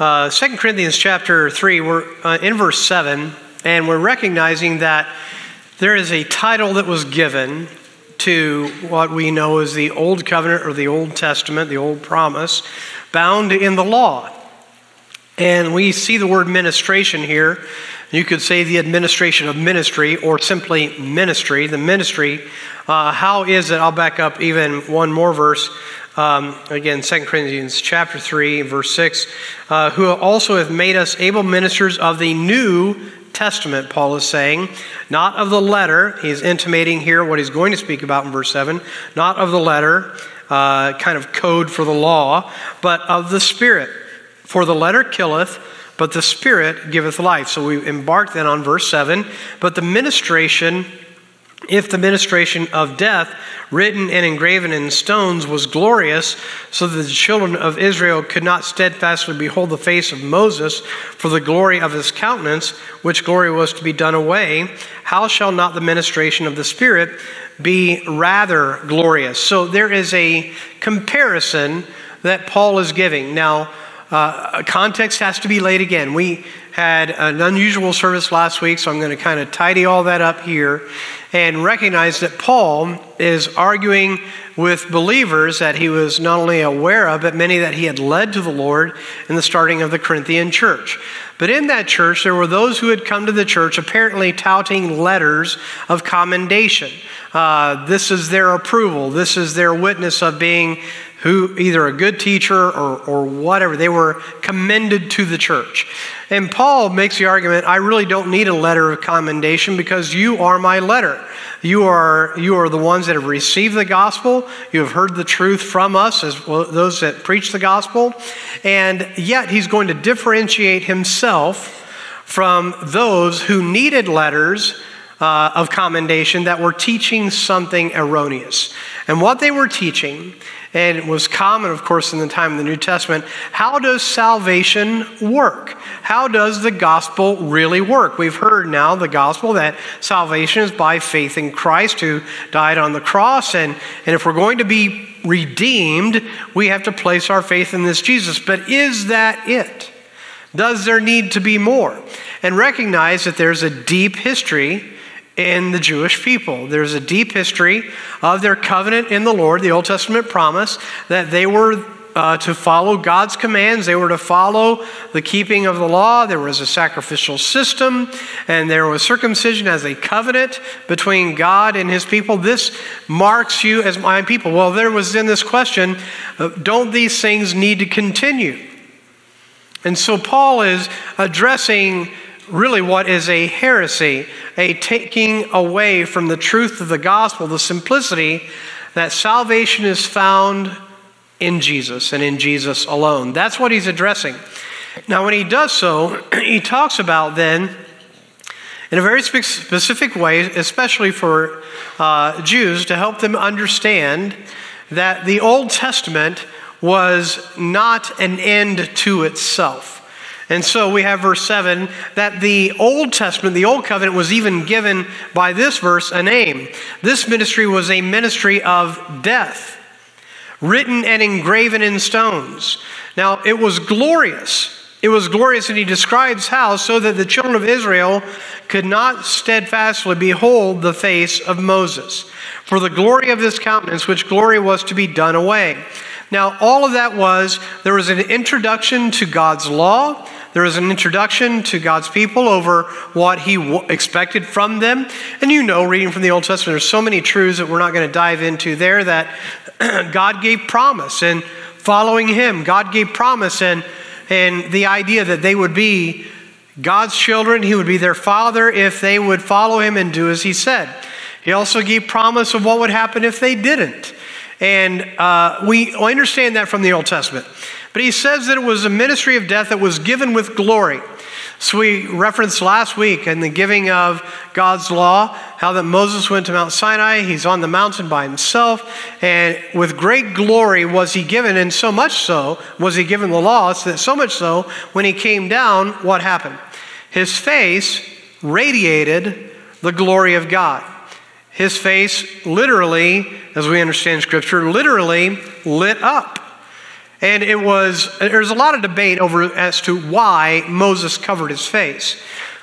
uh, 2 Corinthians chapter 3, we're uh, in verse 7, and we're recognizing that there is a title that was given to what we know as the Old Covenant or the Old Testament, the Old Promise, bound in the law. And we see the word ministration here. You could say the administration of ministry or simply ministry. The ministry, uh, how is it? I'll back up even one more verse. Um, again, 2 Corinthians chapter 3, verse 6, uh, who also have made us able ministers of the New Testament, Paul is saying, not of the letter. He's intimating here what he's going to speak about in verse 7, not of the letter, uh, kind of code for the law, but of the Spirit. For the letter killeth, but the Spirit giveth life. So we embark then on verse 7. But the ministration if the ministration of death, written and engraven in stones, was glorious, so that the children of Israel could not steadfastly behold the face of Moses for the glory of his countenance, which glory was to be done away, how shall not the ministration of the Spirit be rather glorious? So there is a comparison that Paul is giving. Now, uh, context has to be laid again. We had an unusual service last week, so I'm going to kind of tidy all that up here and recognize that Paul is arguing with believers that he was not only aware of, but many that he had led to the Lord in the starting of the Corinthian church. But in that church, there were those who had come to the church apparently touting letters of commendation. Uh, this is their approval, this is their witness of being who either a good teacher or, or whatever. They were commended to the church. And Paul makes the argument I really don't need a letter of commendation because you are my letter. You are, you are the ones that have received the gospel. You have heard the truth from us as well, those that preach the gospel. And yet he's going to differentiate himself from those who needed letters uh, of commendation that were teaching something erroneous. And what they were teaching and it was common, of course, in the time of the New Testament. How does salvation work? How does the gospel really work? We've heard now the gospel that salvation is by faith in Christ who died on the cross. And, and if we're going to be redeemed, we have to place our faith in this Jesus. But is that it? Does there need to be more? And recognize that there's a deep history in the Jewish people. There's a deep history of their covenant in the Lord, the Old Testament promise, that they were uh, to follow God's commands. They were to follow the keeping of the law. There was a sacrificial system, and there was circumcision as a covenant between God and his people. This marks you as my people. Well, there was in this question uh, don't these things need to continue? And so Paul is addressing really what is a heresy, a taking away from the truth of the gospel, the simplicity that salvation is found in Jesus and in Jesus alone. That's what he's addressing. Now, when he does so, he talks about then, in a very specific way, especially for uh, Jews, to help them understand that the Old Testament was not an end to itself. And so we have verse 7 that the Old Testament, the Old Covenant, was even given by this verse a name. This ministry was a ministry of death, written and engraven in stones. Now, it was glorious. It was glorious, and he describes how, so that the children of Israel could not steadfastly behold the face of Moses. For the glory of this countenance, which glory was to be done away. Now, all of that was there was an introduction to God's law, there is an introduction to God's people over what He w- expected from them. And you know, reading from the Old Testament, there's so many truths that we're not going to dive into there that God gave promise. And following Him, God gave promise. And, and the idea that they would be God's children, He would be their Father if they would follow Him and do as He said. He also gave promise of what would happen if they didn't. And uh, we understand that from the Old Testament. But he says that it was a ministry of death that was given with glory. So we referenced last week in the giving of God's law, how that Moses went to Mount Sinai, he's on the mountain by himself, and with great glory was he given, and so much so was he given the law, so that so much so, when he came down, what happened? His face radiated the glory of God. His face literally, as we understand Scripture, literally lit up. And it was, there's a lot of debate over as to why Moses covered his face.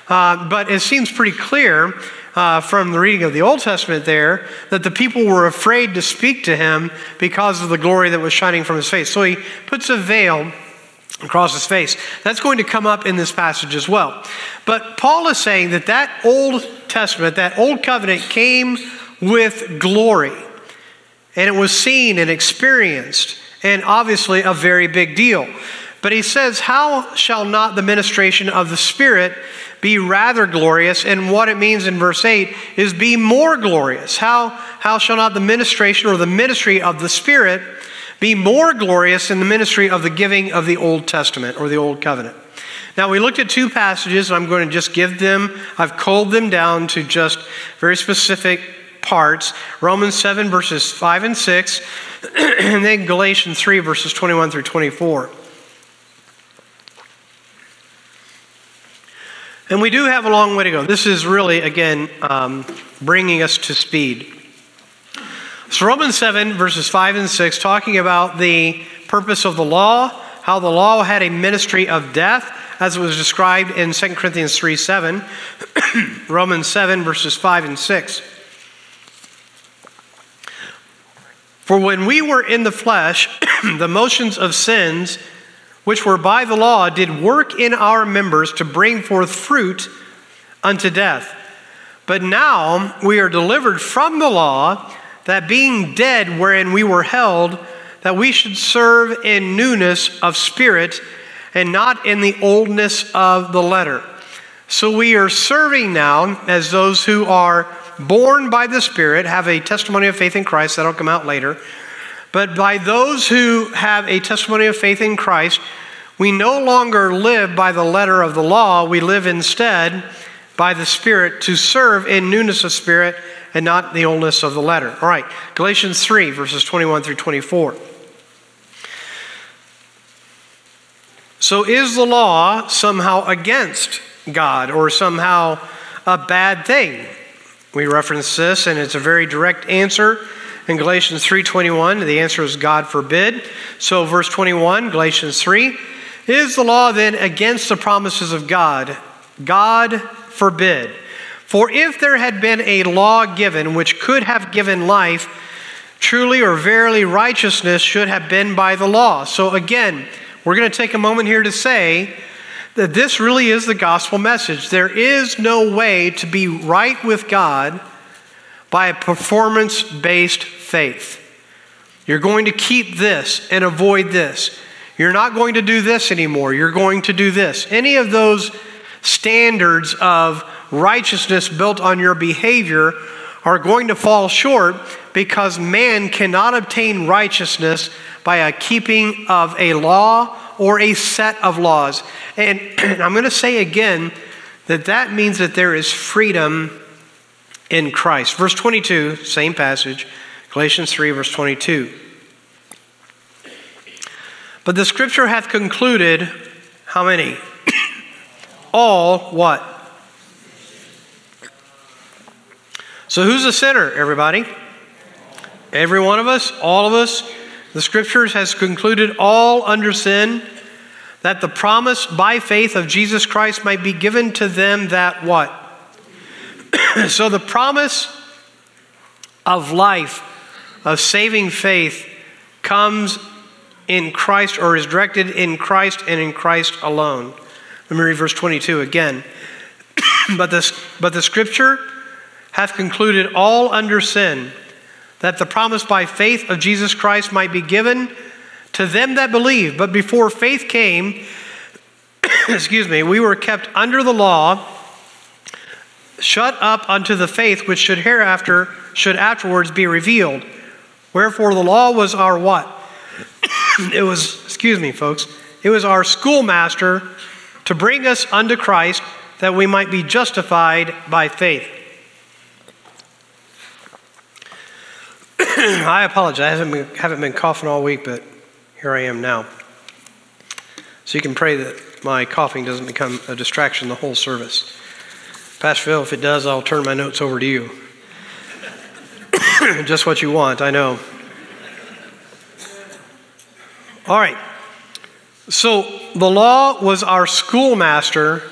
Uh, but it seems pretty clear uh, from the reading of the Old Testament there that the people were afraid to speak to him because of the glory that was shining from his face. So he puts a veil across his face. That's going to come up in this passage as well. But Paul is saying that that Old Testament, that Old Covenant came with glory. And it was seen and experienced, and obviously a very big deal. But he says, How shall not the ministration of the Spirit be rather glorious? And what it means in verse 8 is be more glorious. How, how shall not the ministration or the ministry of the Spirit be more glorious than the ministry of the giving of the Old Testament or the Old Covenant? Now, we looked at two passages, and I'm going to just give them, I've culled them down to just very specific parts Romans 7, verses 5 and 6, and then Galatians 3, verses 21 through 24. And we do have a long way to go. This is really, again, um, bringing us to speed. So, Romans 7, verses 5 and 6, talking about the purpose of the law, how the law had a ministry of death, as it was described in 2 Corinthians 3 7, Romans 7, verses 5 and 6. For when we were in the flesh, the motions of sins, which were by the law, did work in our members to bring forth fruit unto death. But now we are delivered from the law, that being dead wherein we were held, that we should serve in newness of spirit and not in the oldness of the letter. So we are serving now as those who are born by the Spirit, have a testimony of faith in Christ, that'll come out later but by those who have a testimony of faith in Christ, we no longer live by the letter of the law. We live instead by the Spirit to serve in newness of spirit and not the oldness of the letter. All right, Galatians 3, verses 21 through 24. So, is the law somehow against God or somehow a bad thing? We reference this, and it's a very direct answer in Galatians 3:21, the answer is God forbid. So verse 21, Galatians 3, is the law then against the promises of God? God forbid. For if there had been a law given which could have given life, truly or verily righteousness should have been by the law. So again, we're going to take a moment here to say that this really is the gospel message. There is no way to be right with God by a performance based faith. You're going to keep this and avoid this. You're not going to do this anymore. You're going to do this. Any of those standards of righteousness built on your behavior are going to fall short because man cannot obtain righteousness by a keeping of a law or a set of laws. And I'm going to say again that that means that there is freedom in Christ. Verse 22, same passage, Galatians 3, verse 22. But the scripture hath concluded how many? All what? So who's a sinner, everybody? Every one of us, all of us. The scriptures has concluded all under sin that the promise by faith of Jesus Christ might be given to them that what? so the promise of life, of saving faith, comes in Christ or is directed in Christ and in Christ alone. Let me read verse 22 again. but, this, but the scripture hath concluded all under sin, that the promise by faith of Jesus Christ might be given to them that believe. But before faith came, excuse me, we were kept under the law shut up unto the faith which should hereafter should afterwards be revealed. Wherefore the law was our what? it was, excuse me, folks, it was our schoolmaster to bring us unto Christ that we might be justified by faith. I apologize. I haven't been, haven't been coughing all week, but here I am now. So you can pray that my coughing doesn't become a distraction the whole service. Pastor Phil, if it does, I'll turn my notes over to you. Just what you want, I know. All right. So the law was our schoolmaster,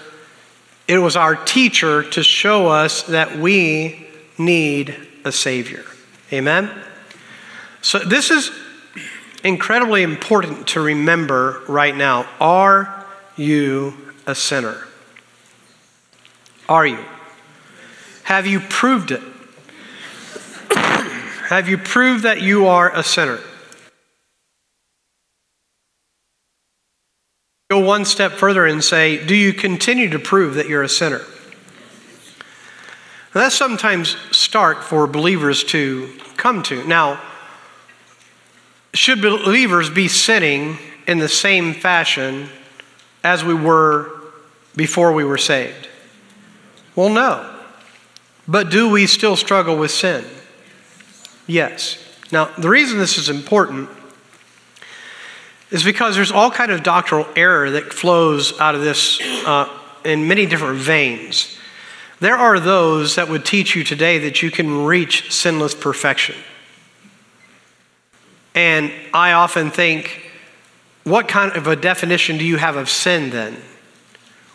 it was our teacher to show us that we need a Savior. Amen? So this is incredibly important to remember right now. Are you a sinner? Are you? Have you proved it? Have you proved that you are a sinner? Go one step further and say, Do you continue to prove that you're a sinner? Now, that's sometimes stark for believers to come to. Now, should believers be sinning in the same fashion as we were before we were saved? Well, no. But do we still struggle with sin? Yes. Now, the reason this is important is because there's all kind of doctrinal error that flows out of this uh, in many different veins. There are those that would teach you today that you can reach sinless perfection. And I often think, what kind of a definition do you have of sin then?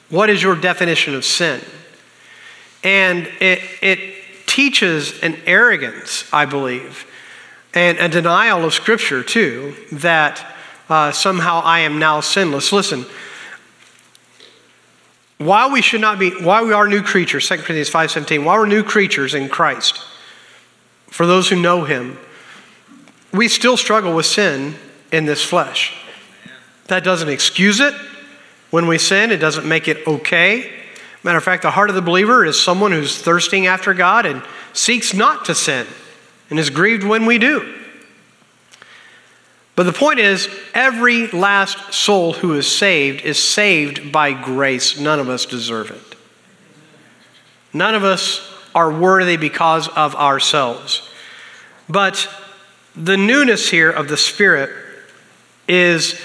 What is your definition of sin? And it, it teaches an arrogance, I believe, and a denial of Scripture too, that uh, somehow I am now sinless. Listen, while we should not be, while we are new creatures, 2 Corinthians 5.17, while we're new creatures in Christ, for those who know him, we still struggle with sin in this flesh. That doesn't excuse it. When we sin, it doesn't make it okay. Matter of fact, the heart of the believer is someone who's thirsting after God and seeks not to sin and is grieved when we do. But the point is, every last soul who is saved is saved by grace. None of us deserve it. None of us are worthy because of ourselves. But the newness here of the Spirit is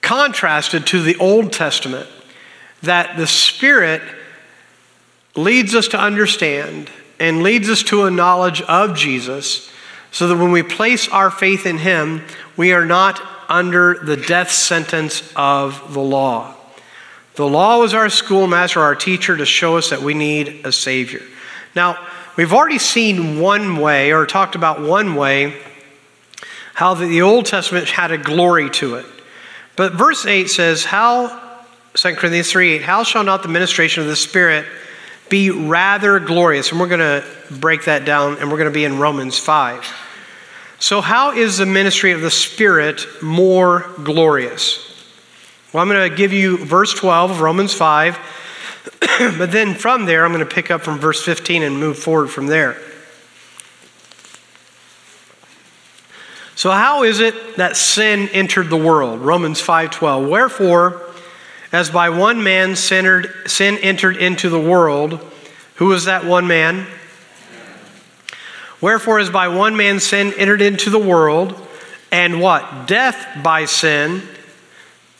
contrasted to the Old Testament, that the Spirit leads us to understand and leads us to a knowledge of Jesus so that when we place our faith in Him, we are not under the death sentence of the law. The law was our schoolmaster, our teacher, to show us that we need a Savior. Now, we've already seen one way, or talked about one way, how the Old Testament had a glory to it. But verse 8 says, How, 2 Corinthians 3 8, how shall not the ministration of the Spirit be rather glorious? And we're going to break that down, and we're going to be in Romans 5. So, how is the ministry of the Spirit more glorious? Well, I'm going to give you verse 12 of Romans 5, but then from there, I'm going to pick up from verse 15 and move forward from there. So how is it that sin entered the world? Romans 5:12. Wherefore, as by one man sin entered into the world, who was that one man? Wherefore, as by one man sin entered into the world, and what? Death by sin.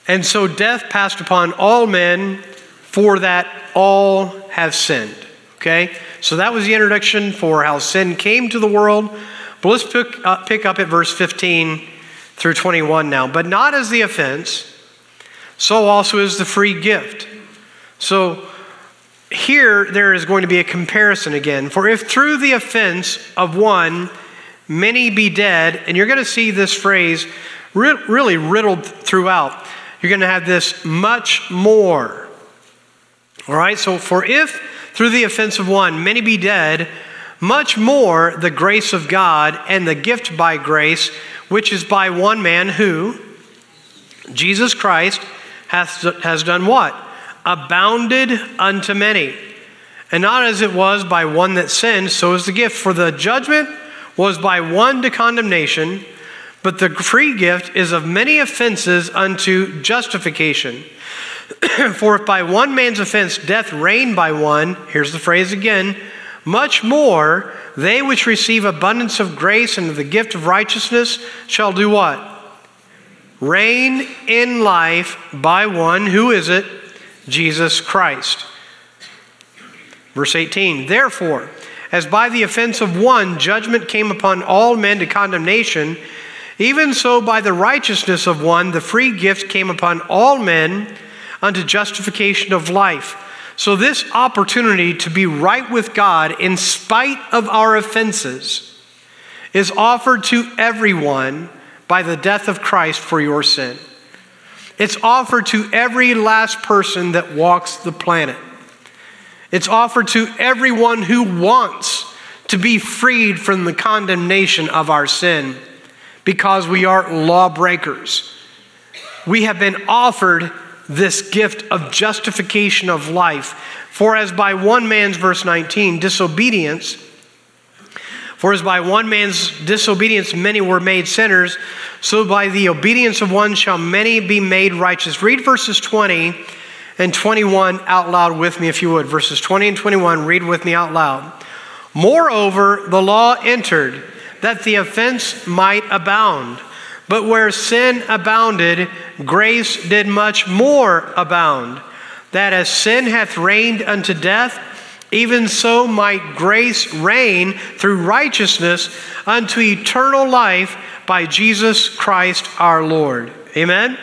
And so death passed upon all men, for that all have sinned. Okay? So that was the introduction for how sin came to the world but let's pick up, pick up at verse 15 through 21 now. But not as the offense, so also is the free gift. So here there is going to be a comparison again. For if through the offense of one many be dead, and you're going to see this phrase really riddled throughout, you're going to have this much more. All right, so for if through the offense of one many be dead, much more the grace of God and the gift by grace, which is by one man who, Jesus Christ, hath, has done what? Abounded unto many. And not as it was by one that sinned, so is the gift. For the judgment was by one to condemnation, but the free gift is of many offenses unto justification. For if by one man's offense death reigned by one, here's the phrase again, much more, they which receive abundance of grace and the gift of righteousness shall do what? Reign in life by one, who is it? Jesus Christ. Verse 18, therefore, as by the offense of one judgment came upon all men to condemnation, Even so, by the righteousness of one, the free gift came upon all men unto justification of life. So, this opportunity to be right with God in spite of our offenses is offered to everyone by the death of Christ for your sin. It's offered to every last person that walks the planet. It's offered to everyone who wants to be freed from the condemnation of our sin because we are lawbreakers. We have been offered this gift of justification of life. For as by one man's, verse 19, disobedience, for as by one man's disobedience many were made sinners, so by the obedience of one shall many be made righteous. Read verses 20 and 21 out loud with me, if you would. Verses 20 and 21, read with me out loud. Moreover, the law entered that the offense might abound. But where sin abounded, grace did much more abound. That as sin hath reigned unto death, even so might grace reign through righteousness unto eternal life by Jesus Christ our Lord. Amen?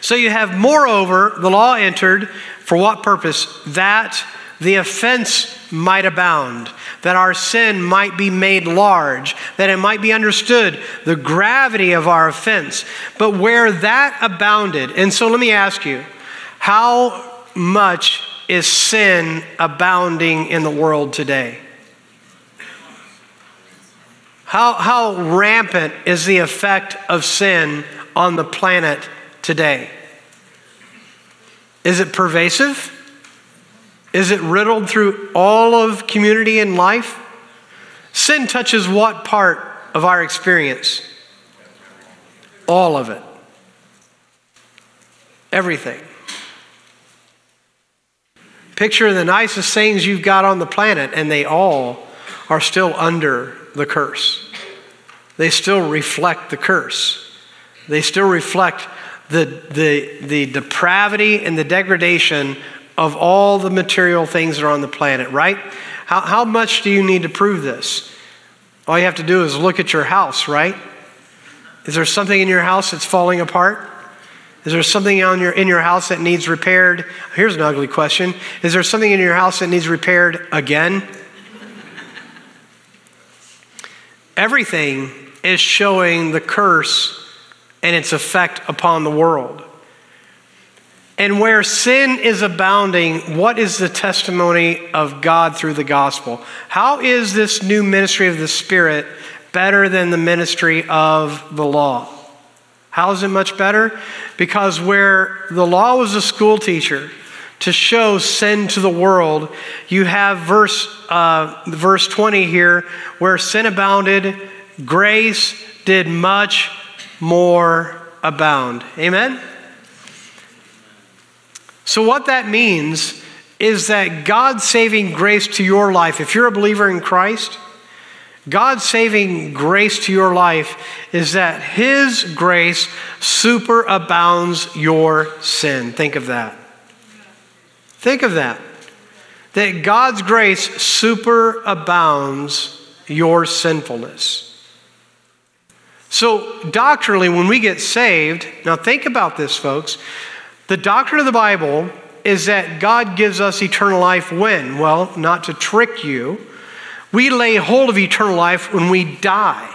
So you have, moreover, the law entered for what purpose? That the offense might abound, that our sin might be made large, that it might be understood the gravity of our offense. But where that abounded, and so let me ask you, how much is sin abounding in the world today? How, how rampant is the effect of sin on the planet today? Is it pervasive? Is it riddled through all of community and life? Sin touches what part of our experience? All of it. Everything. Picture the nicest things you've got on the planet, and they all are still under the curse. They still reflect the curse. They still reflect the, the, the depravity and the degradation of all the material things that are on the planet, right? How, how much do you need to prove this? All you have to do is look at your house, right? Is there something in your house that's falling apart? Is there something your, in your house that needs repaired? Here's an ugly question. Is there something in your house that needs repaired again? Everything is showing the curse and its effect upon the world. And where sin is abounding, what is the testimony of God through the gospel? How is this new ministry of the Spirit better than the ministry of the law? How is it much better? Because where the law was a school teacher to show sin to the world, you have verse, uh, verse 20 here where sin abounded, grace did much more abound. Amen? So, what that means is that God's saving grace to your life, if you're a believer in Christ, God's saving grace to your life is that His grace superabounds your sin. Think of that. Think of that. That God's grace superabounds your sinfulness. So, doctrinally, when we get saved, now think about this, folks. The doctrine of the Bible is that God gives us eternal life when? Well, not to trick you. We lay hold of eternal life when we die.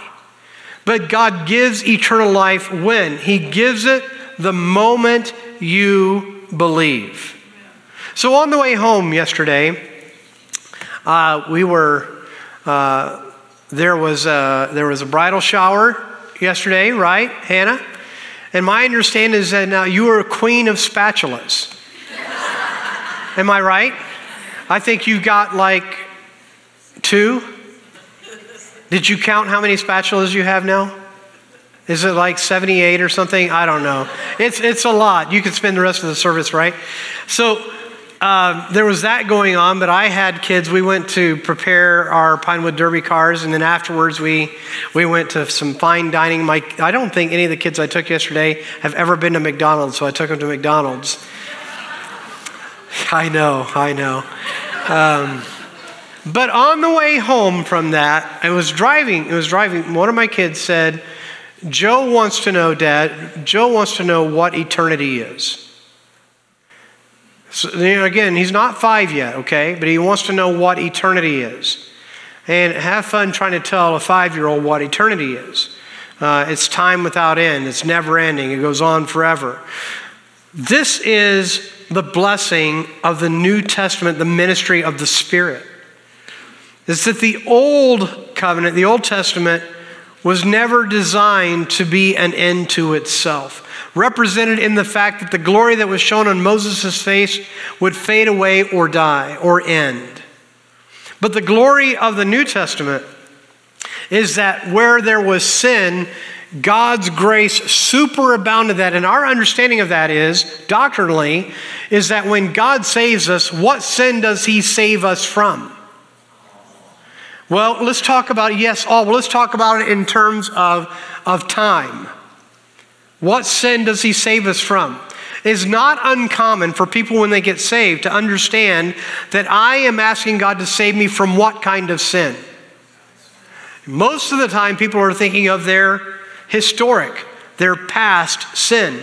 But God gives eternal life when? He gives it the moment you believe. So on the way home yesterday, uh, we were, uh, there, was a, there was a bridal shower yesterday, right, Hannah? And my understanding is that now you are a queen of spatulas. Am I right? I think you got like two. Did you count how many spatulas you have now? Is it like 78 or something? I don't know. It's, it's a lot. You could spend the rest of the service, right? So uh, there was that going on, but I had kids. We went to prepare our Pinewood Derby cars, and then afterwards we we went to some fine dining. My I don't think any of the kids I took yesterday have ever been to McDonald's, so I took them to McDonald's. I know, I know. Um, but on the way home from that, I was driving. It was driving. One of my kids said, Joe wants to know, Dad, Joe wants to know what eternity is. So, again, he's not five yet, okay? But he wants to know what eternity is. And have fun trying to tell a five year old what eternity is. Uh, it's time without end, it's never ending, it goes on forever. This is the blessing of the New Testament, the ministry of the Spirit. Is that the old covenant, the Old Testament, was never designed to be an end to itself. Represented in the fact that the glory that was shown on Moses' face would fade away or die or end. But the glory of the New Testament is that where there was sin, God's grace superabounded that. And our understanding of that is, doctrinally, is that when God saves us, what sin does He save us from? Well, let's talk about, yes, all. Well, let's talk about it in terms of, of time. What sin does He save us from? It's not uncommon for people when they get saved to understand that I am asking God to save me from what kind of sin? Most of the time, people are thinking of their historic, their past sin.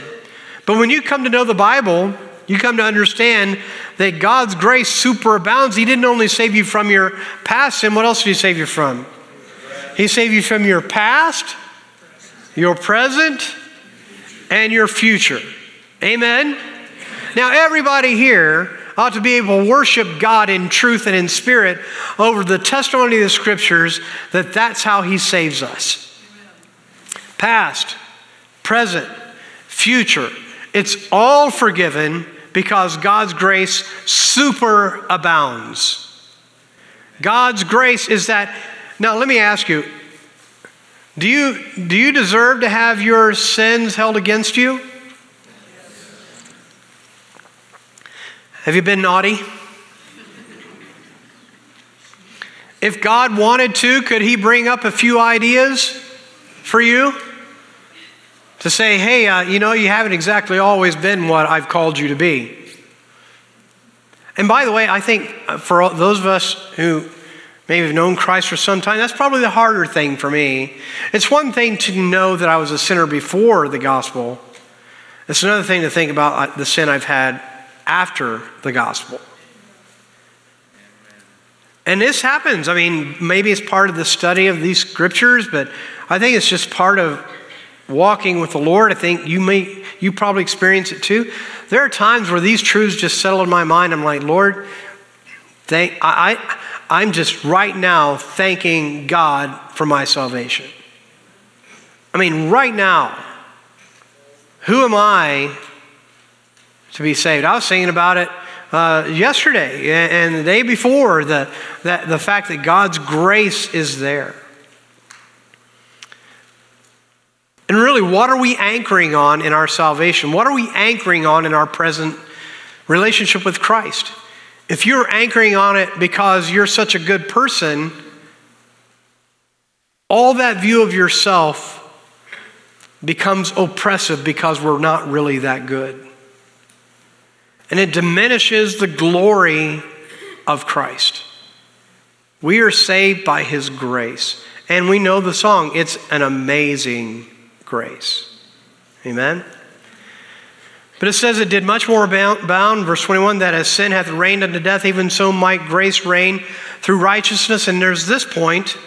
But when you come to know the Bible, you come to understand that God's grace superabounds. He didn't only save you from your past sin, what else did He save you from? He saved you from your past, your present, and your future. Amen? Now, everybody here ought to be able to worship God in truth and in spirit over the testimony of the scriptures that that's how He saves us. Past, present, future. It's all forgiven because God's grace superabounds. God's grace is that. Now, let me ask you do you, do you deserve to have your sins held against you? Have you been naughty? If God wanted to, could He bring up a few ideas for you? To say, hey, uh, you know, you haven't exactly always been what I've called you to be. And by the way, I think uh, for those of us who maybe have known Christ for some time, that's probably the harder thing for me. It's one thing to know that I was a sinner before the gospel, it's another thing to think about uh, the sin I've had after the gospel. And this happens. I mean, maybe it's part of the study of these scriptures, but I think it's just part of walking with the Lord. I think you may you probably experience it too. There are times where these truths just settle in my mind. I'm like, Lord, thank I I'm just right now thanking God for my salvation. I mean, right now, who am I to be saved. I was singing about it uh, yesterday and the day before, the, that, the fact that God's grace is there. And really, what are we anchoring on in our salvation? What are we anchoring on in our present relationship with Christ? If you're anchoring on it because you're such a good person, all that view of yourself becomes oppressive because we're not really that good and it diminishes the glory of Christ. We are saved by his grace. And we know the song, it's an amazing grace. Amen? But it says it did much more bound, verse 21, that as sin hath reigned unto death, even so might grace reign through righteousness. And there's this point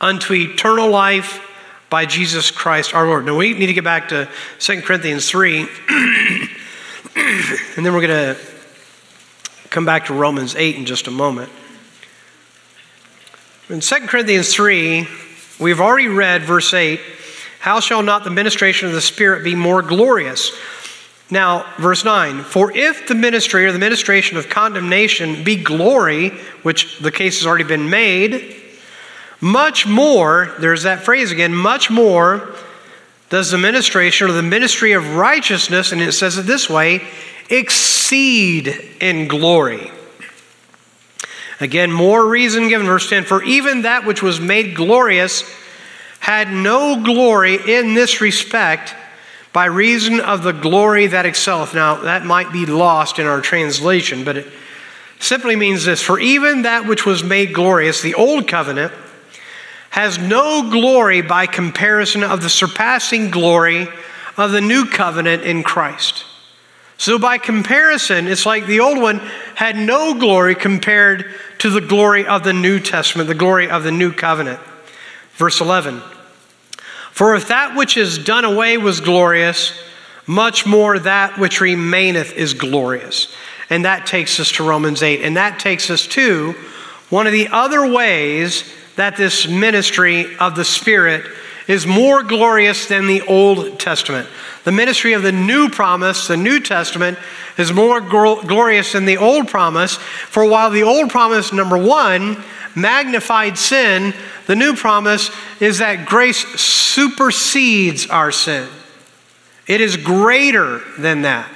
unto eternal life by Jesus Christ our Lord. Now we need to get back to 2 Corinthians 3. and then we're going to come back to Romans 8 in just a moment. In 2 Corinthians 3, we've already read verse 8 How shall not the ministration of the Spirit be more glorious? Now, verse 9, for if the ministry or the ministration of condemnation be glory, which the case has already been made, much more, there's that phrase again, much more does the ministration or the ministry of righteousness, and it says it this way, exceed in glory. Again, more reason given, verse 10 For even that which was made glorious had no glory in this respect by reason of the glory that excelleth. Now, that might be lost in our translation, but it simply means this For even that which was made glorious, the old covenant, has no glory by comparison of the surpassing glory of the new covenant in Christ. So, by comparison, it's like the old one had no glory compared to the glory of the New Testament, the glory of the new covenant. Verse 11 For if that which is done away was glorious, much more that which remaineth is glorious. And that takes us to Romans 8. And that takes us to one of the other ways that this ministry of the Spirit is more glorious than the Old Testament. The ministry of the new promise, the New Testament, is more glorious than the old promise. For while the old promise, number one, magnified sin, the new promise is that grace supersedes our sin. It is greater than that.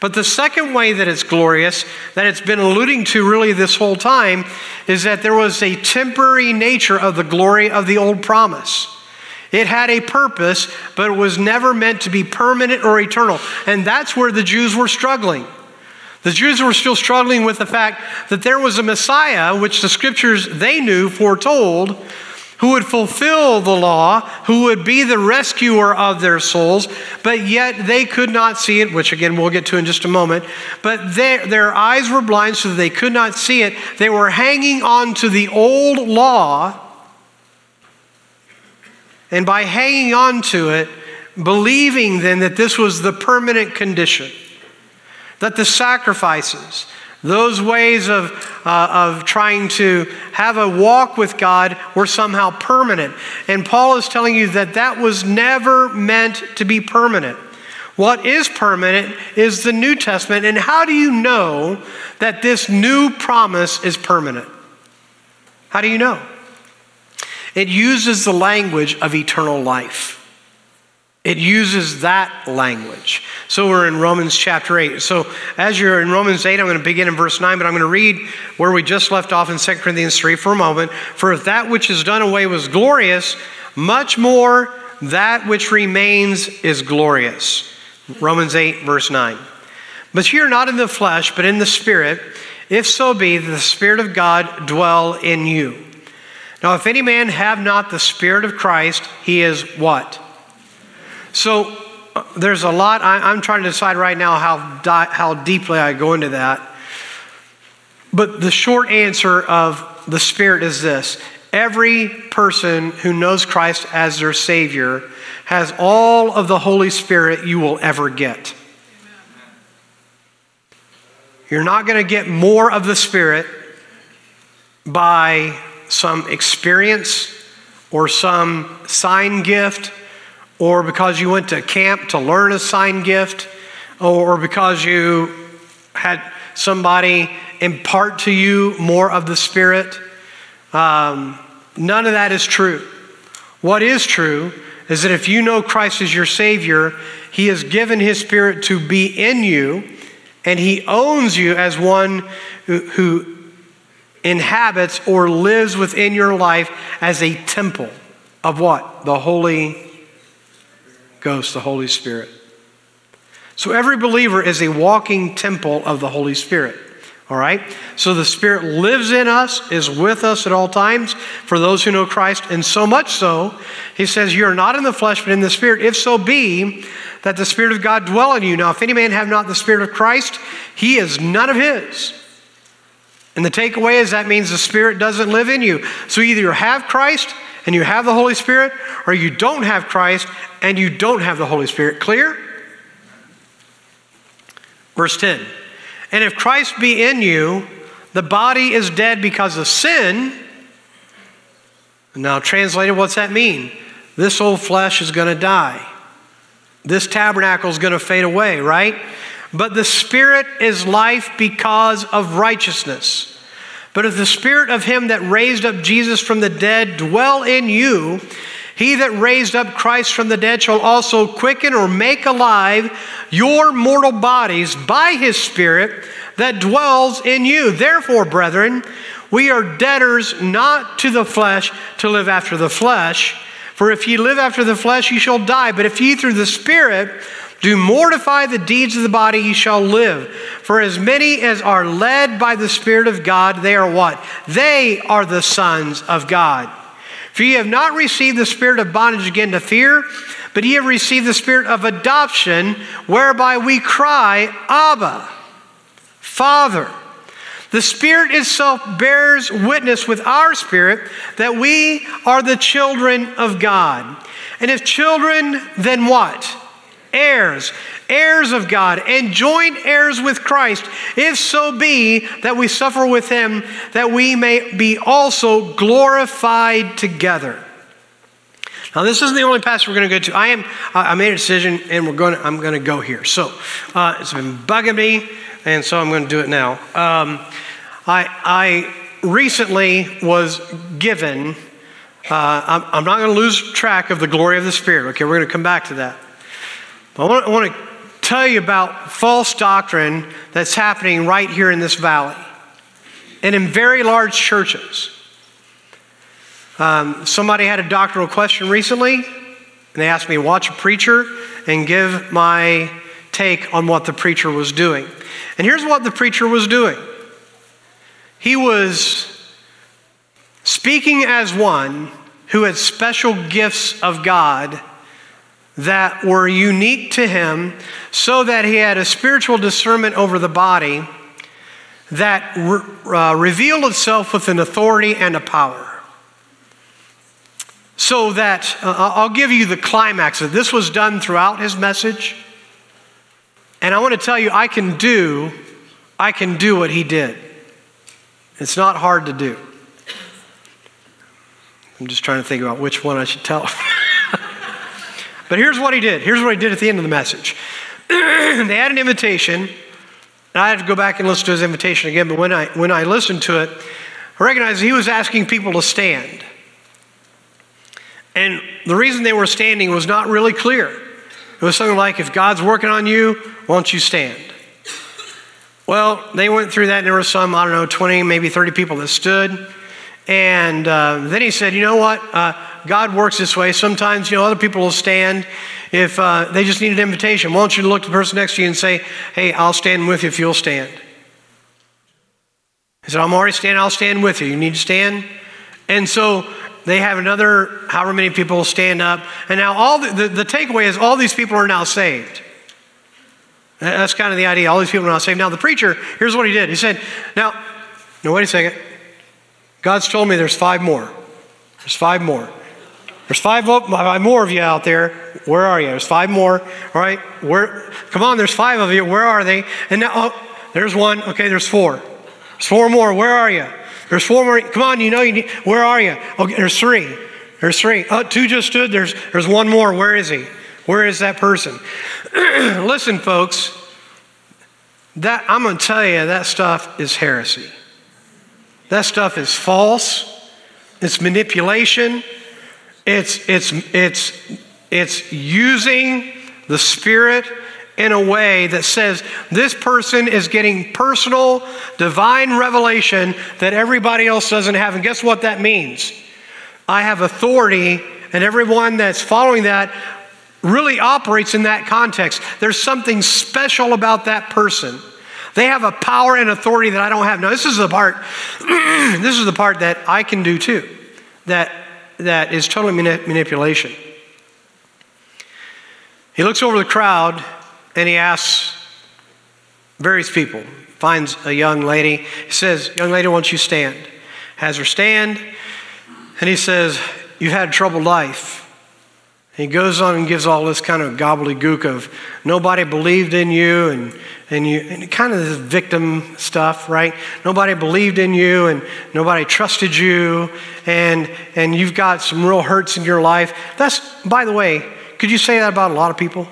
But the second way that it's glorious, that it's been alluding to really this whole time, is that there was a temporary nature of the glory of the old promise. It had a purpose, but it was never meant to be permanent or eternal. And that's where the Jews were struggling. The Jews were still struggling with the fact that there was a Messiah, which the scriptures they knew foretold, who would fulfill the law, who would be the rescuer of their souls, but yet they could not see it, which again we'll get to in just a moment. But their, their eyes were blind so that they could not see it. They were hanging on to the old law, and by hanging on to it, believing then that this was the permanent condition, that the sacrifices, those ways of, uh, of trying to have a walk with God were somehow permanent. And Paul is telling you that that was never meant to be permanent. What is permanent is the New Testament. And how do you know that this new promise is permanent? How do you know? It uses the language of eternal life. It uses that language. So we're in Romans chapter 8. So as you're in Romans 8, I'm going to begin in verse 9, but I'm going to read where we just left off in 2 Corinthians 3 for a moment. For if that which is done away was glorious, much more that which remains is glorious. Romans 8, verse 9. But you are not in the flesh, but in the Spirit, if so be that the Spirit of God dwell in you. Now, if any man have not the Spirit of Christ, he is what? So uh, there's a lot. I, am trying to decide right now how, di- how deeply I go into that. But the short answer of the Spirit is this every person who knows Christ as their Savior has all of the Holy Spirit you will ever get. You're not going to get more of the Spirit by some experience or some sign gift or because you went to camp to learn a sign gift, or because you had somebody impart to you more of the Spirit. Um, none of that is true. What is true is that if you know Christ as your Savior, He has given His Spirit to be in you, and He owns you as one who, who inhabits or lives within your life as a temple of what? The Holy Ghost, the Holy Spirit. So every believer is a walking temple of the Holy Spirit. All right? So the Spirit lives in us, is with us at all times for those who know Christ. And so much so, he says, You are not in the flesh, but in the Spirit, if so be that the Spirit of God dwell in you. Now, if any man have not the Spirit of Christ, he is none of his. And the takeaway is that means the Spirit doesn't live in you. So either you have Christ and you have the Holy Spirit, or you don't have Christ and you don't have the Holy Spirit. Clear? Verse 10 And if Christ be in you, the body is dead because of sin. Now, translated, what's that mean? This old flesh is going to die. This tabernacle is going to fade away, right? But the Spirit is life because of righteousness. But if the Spirit of Him that raised up Jesus from the dead dwell in you, he that raised up Christ from the dead shall also quicken or make alive your mortal bodies by his Spirit that dwells in you. Therefore, brethren, we are debtors not to the flesh to live after the flesh. For if ye live after the flesh, ye shall die. But if ye through the Spirit do mortify the deeds of the body, ye shall live. For as many as are led by the Spirit of God, they are what? They are the sons of God. For ye have not received the spirit of bondage again to fear, but ye have received the spirit of adoption, whereby we cry, Abba, Father. The Spirit itself bears witness with our spirit that we are the children of God. And if children, then what? Heirs, heirs of God, and joint heirs with Christ, if so be that we suffer with him, that we may be also glorified together. Now, this isn't the only passage we're going to go to. I am. I made a decision, and we're going. To, I'm going to go here. So, uh, it's been bugging me, and so I'm going to do it now. Um, I, I recently was given uh, I'm, I'm, not going to lose track of the glory of the Spirit. Okay, we're going to come back to that. I want, I want to tell you about false doctrine that's happening right here in this valley and in very large churches. Um, somebody had a doctrinal question recently, and they asked me to watch a preacher and give my take on what the preacher was doing. And here's what the preacher was doing he was speaking as one who had special gifts of God that were unique to him, so that he had a spiritual discernment over the body that re- uh, revealed itself with an authority and a power. So that uh, I'll give you the climax of this was done throughout his message. And I want to tell you, I can do, I can do what he did. It's not hard to do. I'm just trying to think about which one I should tell. but here's what he did. Here's what he did at the end of the message. they had an invitation, and I had to go back and listen to his invitation again. But when I when I listened to it, I recognized he was asking people to stand. And the reason they were standing was not really clear. It was something like, if God's working on you, won't you stand? Well, they went through that, and there were some, I don't know, 20, maybe 30 people that stood. And uh, then he said, You know what? Uh, God works this way. Sometimes, you know, other people will stand if uh, they just need an invitation. Why don't you look at the person next to you and say, Hey, I'll stand with you if you'll stand? He said, I'm already standing, I'll stand with you. You need to stand? And so they have another, however many people stand up. And now all the, the, the takeaway is all these people are now saved. That's kind of the idea. All these people are now saved. Now, the preacher, here's what he did. He said, Now, no, wait a second. God's told me there's five more. There's five more. There's five, five more of you out there. Where are you? There's five more. All right. Where? Come on. There's five of you. Where are they? And now, oh, there's one. Okay. There's four. There's four more. Where are you? There's four more. Come on. You know you need. Where are you? Okay. There's three. There's three. Oh, two just stood. There's there's one more. Where is he? Where is that person? Listen, folks. That I'm going to tell you that stuff is heresy. That stuff is false. It's manipulation. It's, it's, it's, it's using the Spirit in a way that says this person is getting personal, divine revelation that everybody else doesn't have. And guess what that means? I have authority, and everyone that's following that really operates in that context. There's something special about that person. They have a power and authority that I don't have. Now, this is the part, this is the part that I can do too, that, that is totally manipulation. He looks over the crowd and he asks various people, finds a young lady. He says, Young lady, won't you stand? Has her stand, and he says, You've had a troubled life. He goes on and gives all this kind of gobbledygook of nobody believed in you and, and you and kind of this victim stuff, right? Nobody believed in you and nobody trusted you and and you've got some real hurts in your life. That's by the way, could you say that about a lot of people?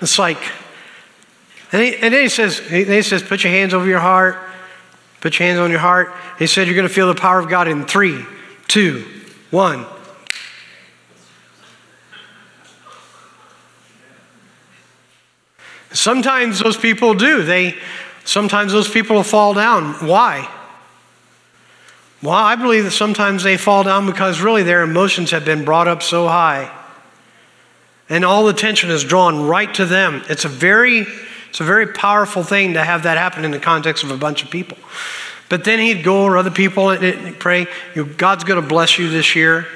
It's like and, he, and then he says, he, he says, put your hands over your heart. Put your hands on your heart. He said, you're going to feel the power of God in three, two, one. Sometimes those people do. They sometimes those people fall down. Why? Well, I believe that sometimes they fall down because really their emotions have been brought up so high. And all the tension is drawn right to them. It's a very it's a very powerful thing to have that happen in the context of a bunch of people. But then he'd go over other people and pray, God's going to bless you this year.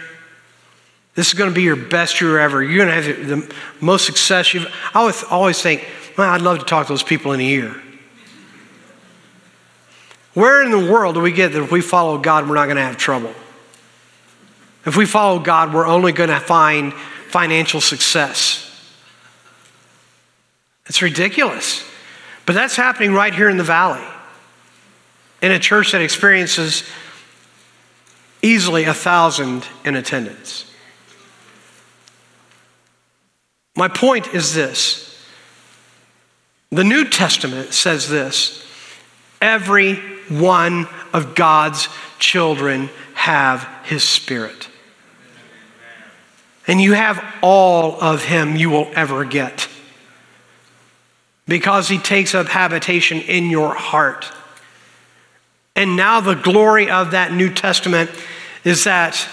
This is going to be your best year ever. You're going to have the most success you've. I always think, well, I'd love to talk to those people in a year. Where in the world do we get that if we follow God, we're not going to have trouble? If we follow God, we're only going to find financial success. It's ridiculous. But that's happening right here in the valley in a church that experiences easily a thousand in attendance. My point is this the New Testament says this every one of God's children have his spirit. And you have all of him you will ever get because he takes up habitation in your heart. And now the glory of that New Testament is that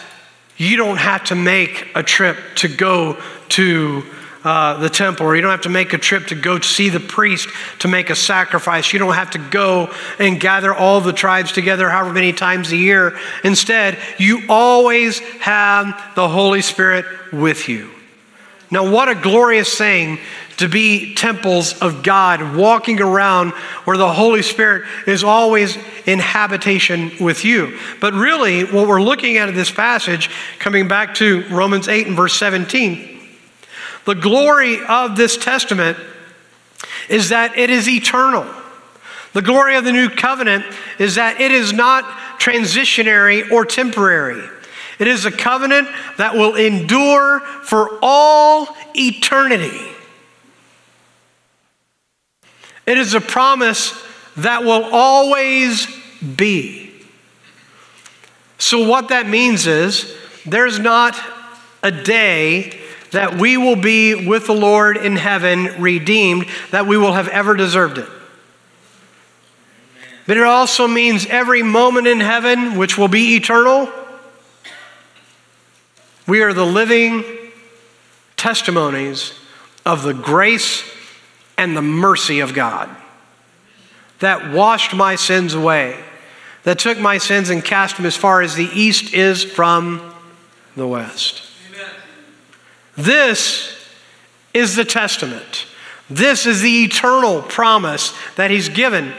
you don't have to make a trip to go to uh, the temple, or you don't have to make a trip to go see the priest to make a sacrifice. You don't have to go and gather all the tribes together however many times a year. Instead, you always have the Holy Spirit with you. Now, what a glorious thing to be temples of God, walking around where the Holy Spirit is always in habitation with you. But really, what we're looking at in this passage, coming back to Romans 8 and verse 17, the glory of this testament is that it is eternal. The glory of the new covenant is that it is not transitionary or temporary. It is a covenant that will endure for all eternity. It is a promise that will always be. So, what that means is there's not a day that we will be with the Lord in heaven, redeemed, that we will have ever deserved it. But it also means every moment in heaven, which will be eternal, we are the living testimonies of the grace and the mercy of God that washed my sins away, that took my sins and cast them as far as the east is from the west. This is the testament. This is the eternal promise that he's given.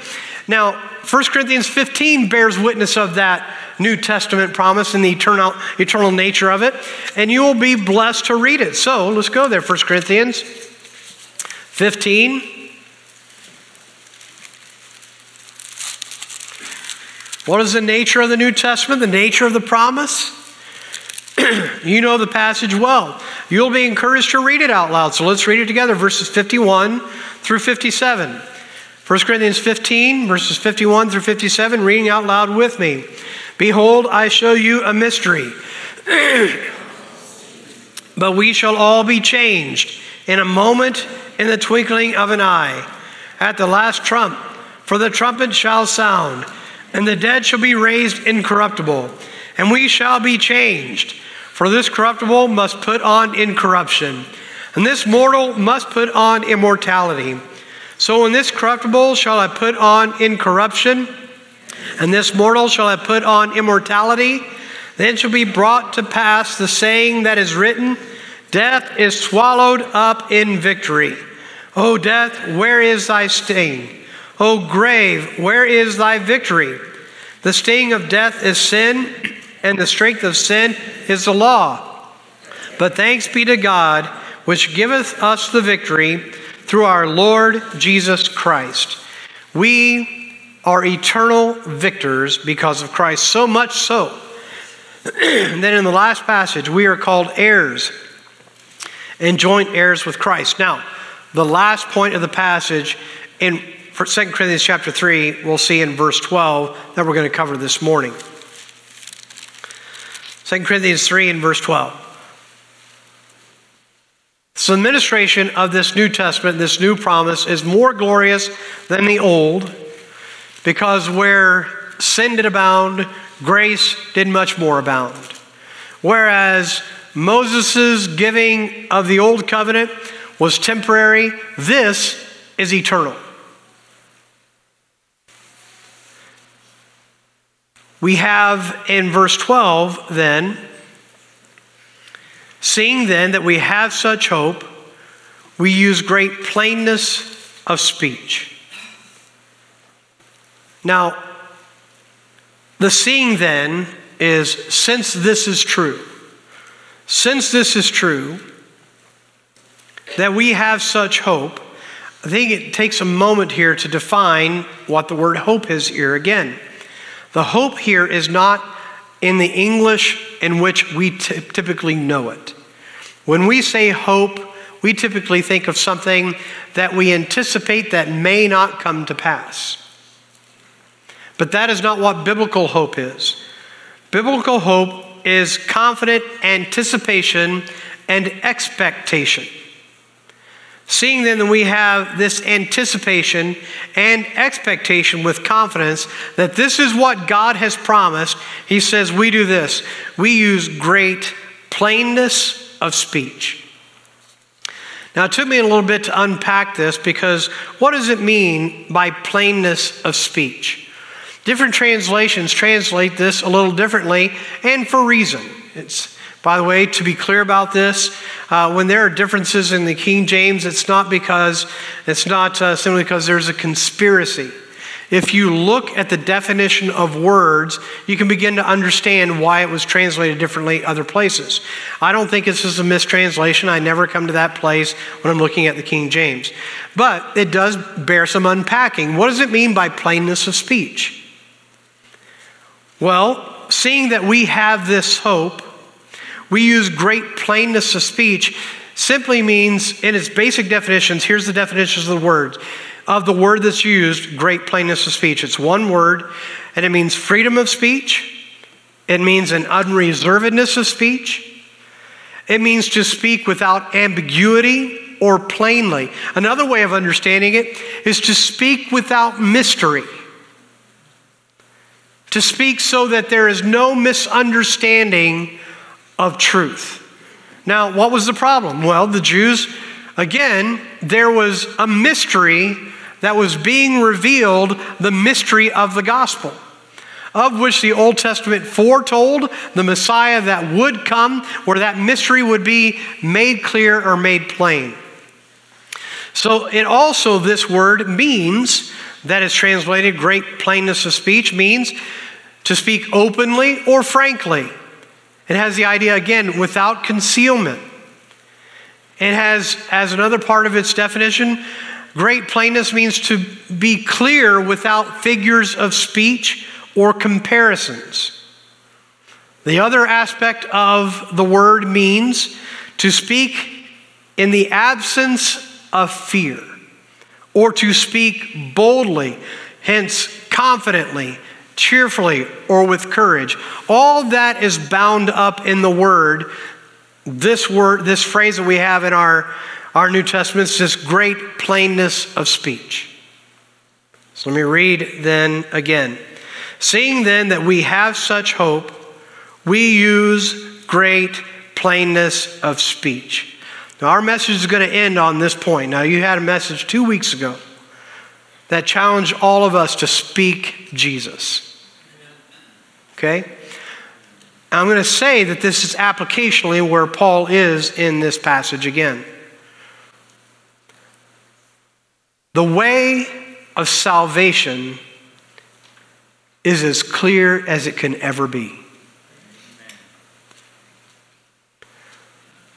Now, 1 Corinthians 15 bears witness of that New Testament promise and the eternal, eternal nature of it, and you will be blessed to read it. So let's go there, 1 Corinthians 15. What is the nature of the New Testament? The nature of the promise? you know the passage well. You'll be encouraged to read it out loud. So let's read it together verses 51 through 57. 1 Corinthians 15, verses 51 through 57, reading out loud with me. Behold, I show you a mystery. but we shall all be changed in a moment, in the twinkling of an eye, at the last trump. For the trumpet shall sound, and the dead shall be raised incorruptible, and we shall be changed. For this corruptible must put on incorruption, and this mortal must put on immortality. So in this corruptible shall I put on incorruption, and this mortal shall I put on immortality. Then shall be brought to pass the saying that is written Death is swallowed up in victory. O death, where is thy sting? O grave, where is thy victory? The sting of death is sin and the strength of sin is the law. But thanks be to God, which giveth us the victory through our Lord Jesus Christ. We are eternal victors because of Christ, so much so that in the last passage we are called heirs and joint heirs with Christ. Now, the last point of the passage in 2 Corinthians chapter 3, we'll see in verse 12 that we're going to cover this morning. 2 Corinthians 3 and verse 12. So, the administration of this New Testament, this new promise, is more glorious than the old because where sin did abound, grace did much more abound. Whereas Moses' giving of the old covenant was temporary, this is eternal. We have in verse 12 then, seeing then that we have such hope, we use great plainness of speech. Now, the seeing then is since this is true, since this is true, that we have such hope, I think it takes a moment here to define what the word hope is here again. The hope here is not in the English in which we t- typically know it. When we say hope, we typically think of something that we anticipate that may not come to pass. But that is not what biblical hope is. Biblical hope is confident anticipation and expectation. Seeing then that we have this anticipation and expectation with confidence that this is what God has promised, he says we do this. We use great plainness of speech. Now, it took me a little bit to unpack this because what does it mean by plainness of speech? Different translations translate this a little differently and for reason. It's, by the way, to be clear about this, uh, when there are differences in the King James, it's not because, it's not uh, simply because there's a conspiracy. If you look at the definition of words, you can begin to understand why it was translated differently other places. I don't think this is a mistranslation. I never come to that place when I'm looking at the King James. But it does bear some unpacking. What does it mean by plainness of speech? Well, seeing that we have this hope, we use great plainness of speech simply means, in its basic definitions, here's the definitions of the words of the word that's used, great plainness of speech. It's one word, and it means freedom of speech, it means an unreservedness of speech, it means to speak without ambiguity or plainly. Another way of understanding it is to speak without mystery. To speak so that there is no misunderstanding of truth. Now, what was the problem? Well, the Jews, again, there was a mystery that was being revealed the mystery of the gospel, of which the Old Testament foretold the Messiah that would come, where that mystery would be made clear or made plain. So, it also, this word means, that is translated great plainness of speech, means to speak openly or frankly. It has the idea, again, without concealment. It has, as another part of its definition, Great plainness means to be clear without figures of speech or comparisons. The other aspect of the word means to speak in the absence of fear or to speak boldly, hence confidently, cheerfully, or with courage. All that is bound up in the word. This word, this phrase that we have in our our New Testament is this great plainness of speech. So let me read then again. Seeing then that we have such hope, we use great plainness of speech. Now, our message is going to end on this point. Now, you had a message two weeks ago that challenge all of us to speak Jesus. Okay? I'm going to say that this is applicationally where Paul is in this passage again. The way of salvation is as clear as it can ever be.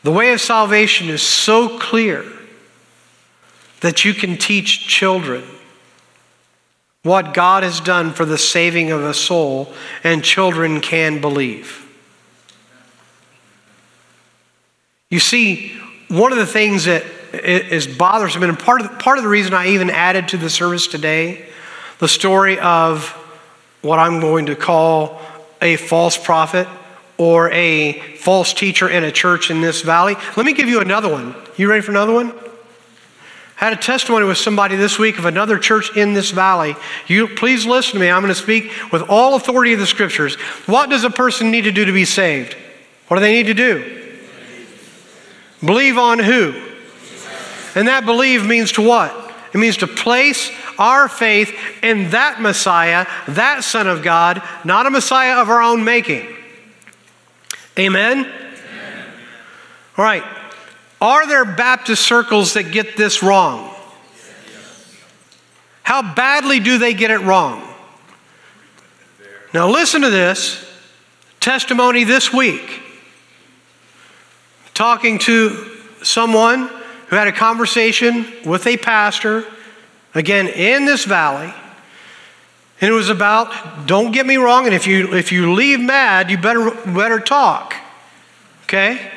The way of salvation is so clear that you can teach children what God has done for the saving of a soul, and children can believe. You see, one of the things that is bothersome. And part of, part of the reason I even added to the service today the story of what I'm going to call a false prophet or a false teacher in a church in this valley. Let me give you another one. You ready for another one? I had a testimony with somebody this week of another church in this valley. You please listen to me. I'm going to speak with all authority of the scriptures. What does a person need to do to be saved? What do they need to do? Believe on who? And that believe means to what? It means to place our faith in that Messiah, that Son of God, not a Messiah of our own making. Amen? Amen? All right. Are there Baptist circles that get this wrong? How badly do they get it wrong? Now, listen to this testimony this week. Talking to someone who had a conversation with a pastor, again, in this valley. And it was about, don't get me wrong, and if you, if you leave mad, you better, better talk. Okay?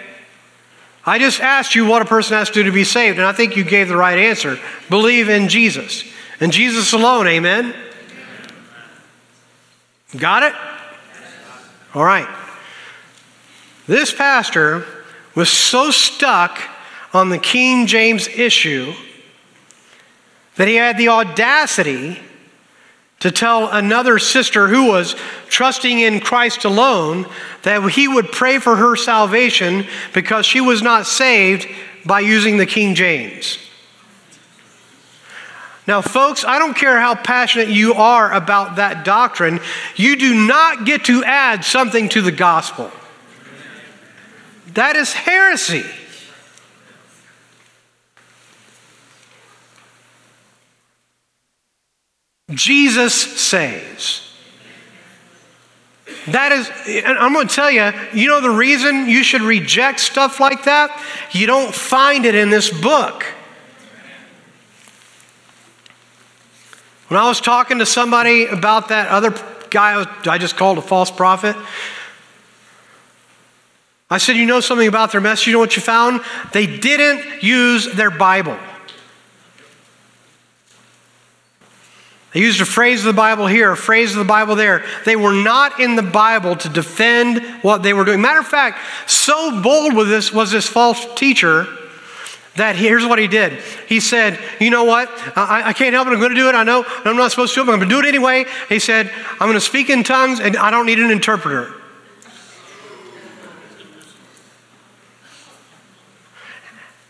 I just asked you what a person has to do to be saved, and I think you gave the right answer. Believe in Jesus. And Jesus alone, amen? Got it? All right. This pastor was so stuck on the King James issue that he had the audacity to tell another sister who was trusting in Christ alone that he would pray for her salvation because she was not saved by using the King James. Now, folks, I don't care how passionate you are about that doctrine, you do not get to add something to the gospel. That is heresy. Jesus saves. That is, and I'm going to tell you, you know the reason you should reject stuff like that? You don't find it in this book. When I was talking to somebody about that other guy I just called a false prophet, I said, You know something about their message? You know what you found? They didn't use their Bible. They used a phrase of the Bible here, a phrase of the Bible there. They were not in the Bible to defend what they were doing. Matter of fact, so bold with this was this false teacher that here's what he did. He said, You know what? I, I can't help it. I'm going to do it. I know I'm not supposed to but I'm going to do it anyway. He said, I'm going to speak in tongues and I don't need an interpreter.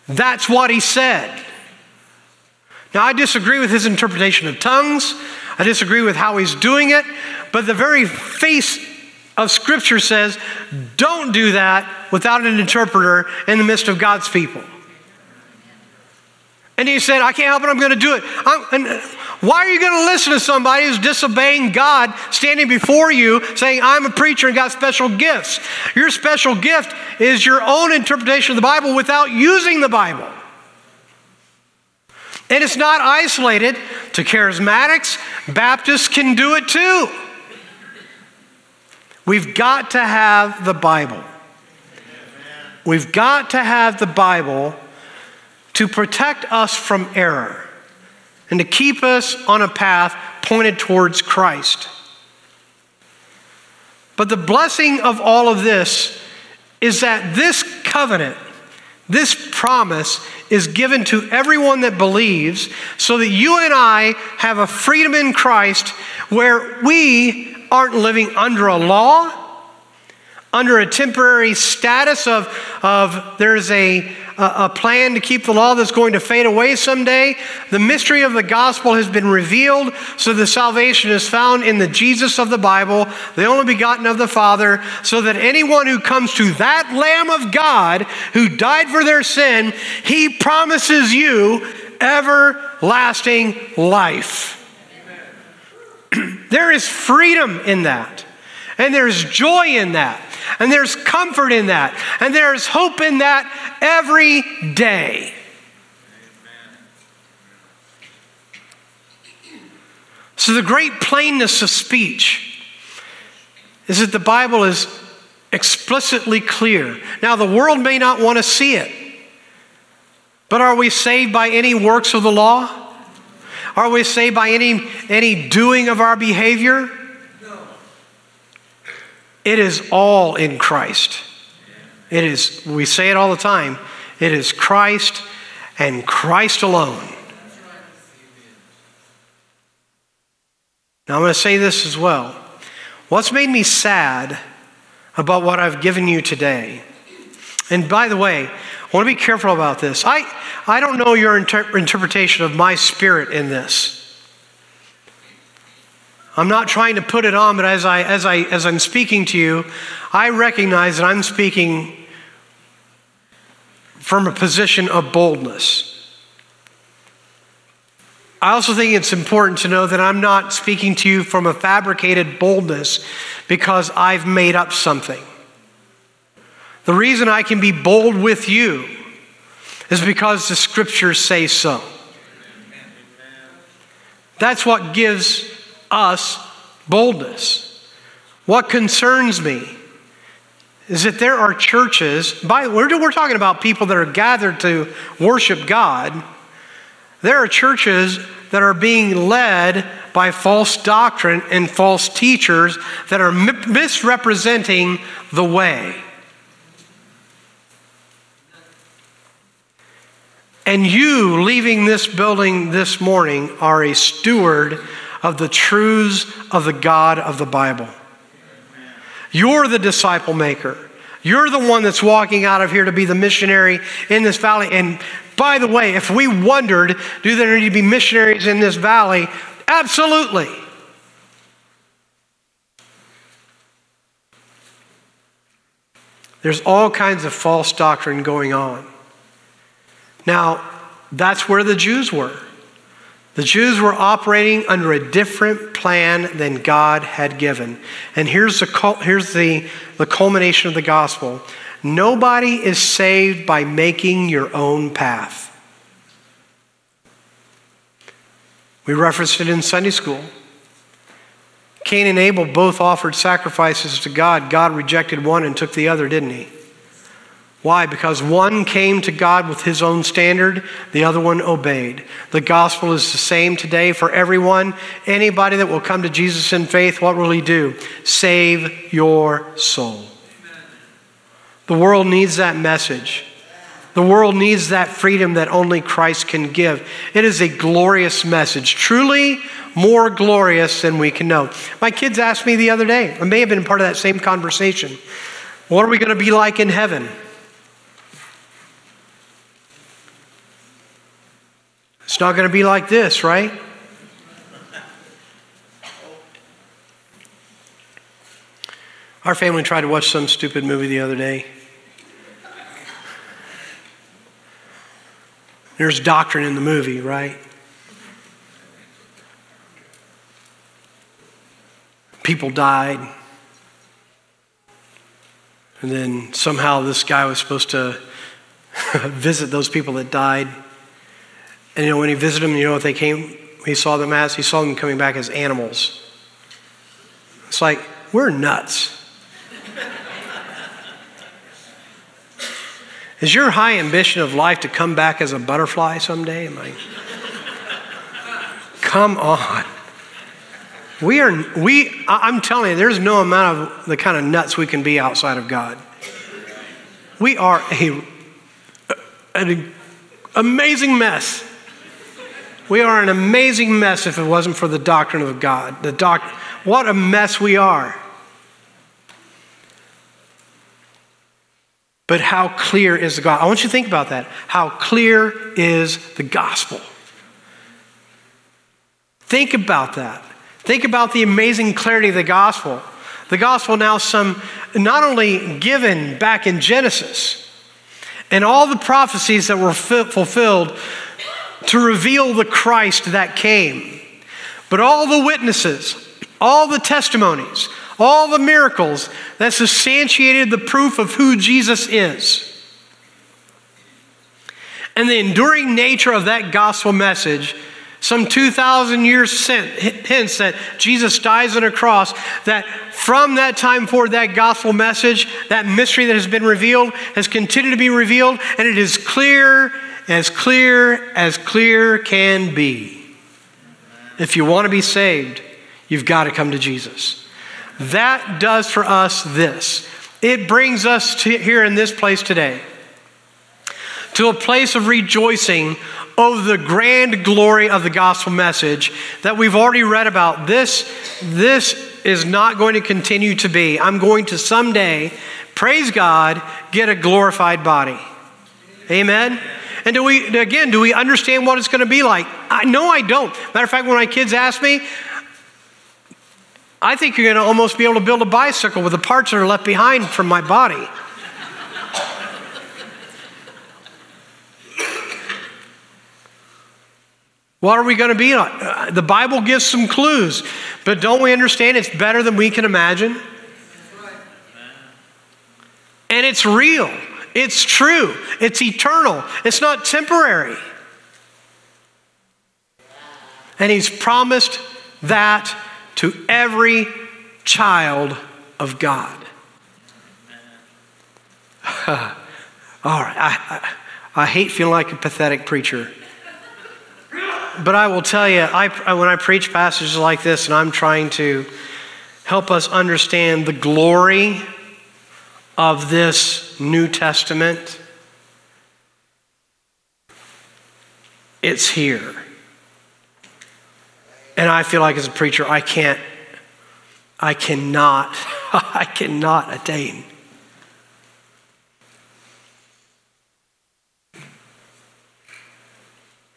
That's what he said. Now, I disagree with his interpretation of tongues. I disagree with how he's doing it. But the very face of Scripture says, don't do that without an interpreter in the midst of God's people. And he said, I can't help it, I'm going to do it. why are you going to listen to somebody who's disobeying God standing before you saying, I'm a preacher and got special gifts? Your special gift is your own interpretation of the Bible without using the Bible. And it's not isolated to charismatics, Baptists can do it too. We've got to have the Bible. We've got to have the Bible to protect us from error and to keep us on a path pointed towards Christ. But the blessing of all of this is that this covenant this promise is given to everyone that believes so that you and I have a freedom in Christ where we aren't living under a law, under a temporary status of, of there's a, a plan to keep the law that's going to fade away someday. The mystery of the gospel has been revealed, so the salvation is found in the Jesus of the Bible, the only begotten of the Father, so that anyone who comes to that Lamb of God who died for their sin, he promises you everlasting life. there is freedom in that, and there's joy in that. And there's comfort in that. And there's hope in that every day. So, the great plainness of speech is that the Bible is explicitly clear. Now, the world may not want to see it, but are we saved by any works of the law? Are we saved by any, any doing of our behavior? It is all in Christ. It is, we say it all the time, it is Christ and Christ alone. Now, I'm going to say this as well. What's made me sad about what I've given you today? And by the way, I want to be careful about this. I, I don't know your inter- interpretation of my spirit in this. I'm not trying to put it on, but as, I, as, I, as I'm speaking to you, I recognize that I'm speaking from a position of boldness. I also think it's important to know that I'm not speaking to you from a fabricated boldness because I've made up something. The reason I can be bold with you is because the scriptures say so. That's what gives us boldness. What concerns me is that there are churches, by, we're, we're talking about people that are gathered to worship God. There are churches that are being led by false doctrine and false teachers that are misrepresenting the way. And you leaving this building this morning are a steward of the truths of the God of the Bible. You're the disciple maker. You're the one that's walking out of here to be the missionary in this valley. And by the way, if we wondered, do there need to be missionaries in this valley? Absolutely. There's all kinds of false doctrine going on. Now, that's where the Jews were. The Jews were operating under a different plan than God had given. And here's the, here's the, the culmination of the gospel nobody is saved by making your own path. We referenced it in Sunday school. Cain and Abel both offered sacrifices to God. God rejected one and took the other, didn't he? Why? Because one came to God with his own standard, the other one obeyed. The gospel is the same today for everyone. Anybody that will come to Jesus in faith, what will he do? Save your soul. The world needs that message. The world needs that freedom that only Christ can give. It is a glorious message, truly more glorious than we can know. My kids asked me the other day, I may have been part of that same conversation, what are we going to be like in heaven? It's not going to be like this, right? Our family tried to watch some stupid movie the other day. There's doctrine in the movie, right? People died. And then somehow this guy was supposed to visit those people that died. And you know, when he visited them, you know what they came, he saw them as? He saw them coming back as animals. It's like, we're nuts. Is your high ambition of life to come back as a butterfly someday? Am I? come on. We are, we, I'm telling you, there's no amount of the kind of nuts we can be outside of God. We are a, an amazing mess. We are an amazing mess if it wasn't for the doctrine of God. The doc- what a mess we are. But how clear is the gospel? I want you to think about that. How clear is the gospel? Think about that. Think about the amazing clarity of the gospel. The gospel now some not only given back in Genesis and all the prophecies that were fulfilled to reveal the Christ that came. But all the witnesses, all the testimonies, all the miracles that substantiated the proof of who Jesus is. And the enduring nature of that gospel message, some 2,000 years since hence, that Jesus dies on a cross, that from that time forward, that gospel message, that mystery that has been revealed, has continued to be revealed, and it is clear as clear as clear can be. If you want to be saved, you've got to come to Jesus. That does for us this it brings us to here in this place today to a place of rejoicing over the grand glory of the gospel message that we've already read about. This, this is not going to continue to be. I'm going to someday, praise God, get a glorified body. Amen? And do we, again, do we understand what it's going to be like? I, no, I don't. Matter of fact, when my kids ask me, I think you're going to almost be able to build a bicycle with the parts that are left behind from my body. What are we going to be like? Uh, the Bible gives some clues, but don't we understand it's better than we can imagine? And it's real, it's true, it's eternal, it's not temporary. And He's promised that to every child of God. All right, I, I, I hate feeling like a pathetic preacher. But I will tell you, I, when I preach passages like this and I'm trying to help us understand the glory of this New Testament, it's here. And I feel like as a preacher, I can't, I cannot, I cannot attain.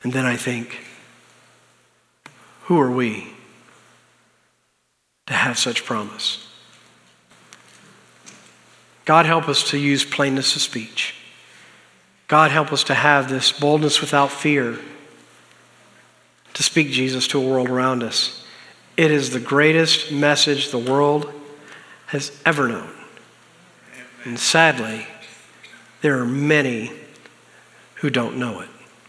And then I think, who are we to have such promise? God help us to use plainness of speech. God help us to have this boldness without fear to speak Jesus to a world around us. It is the greatest message the world has ever known. And sadly, there are many who don't know it.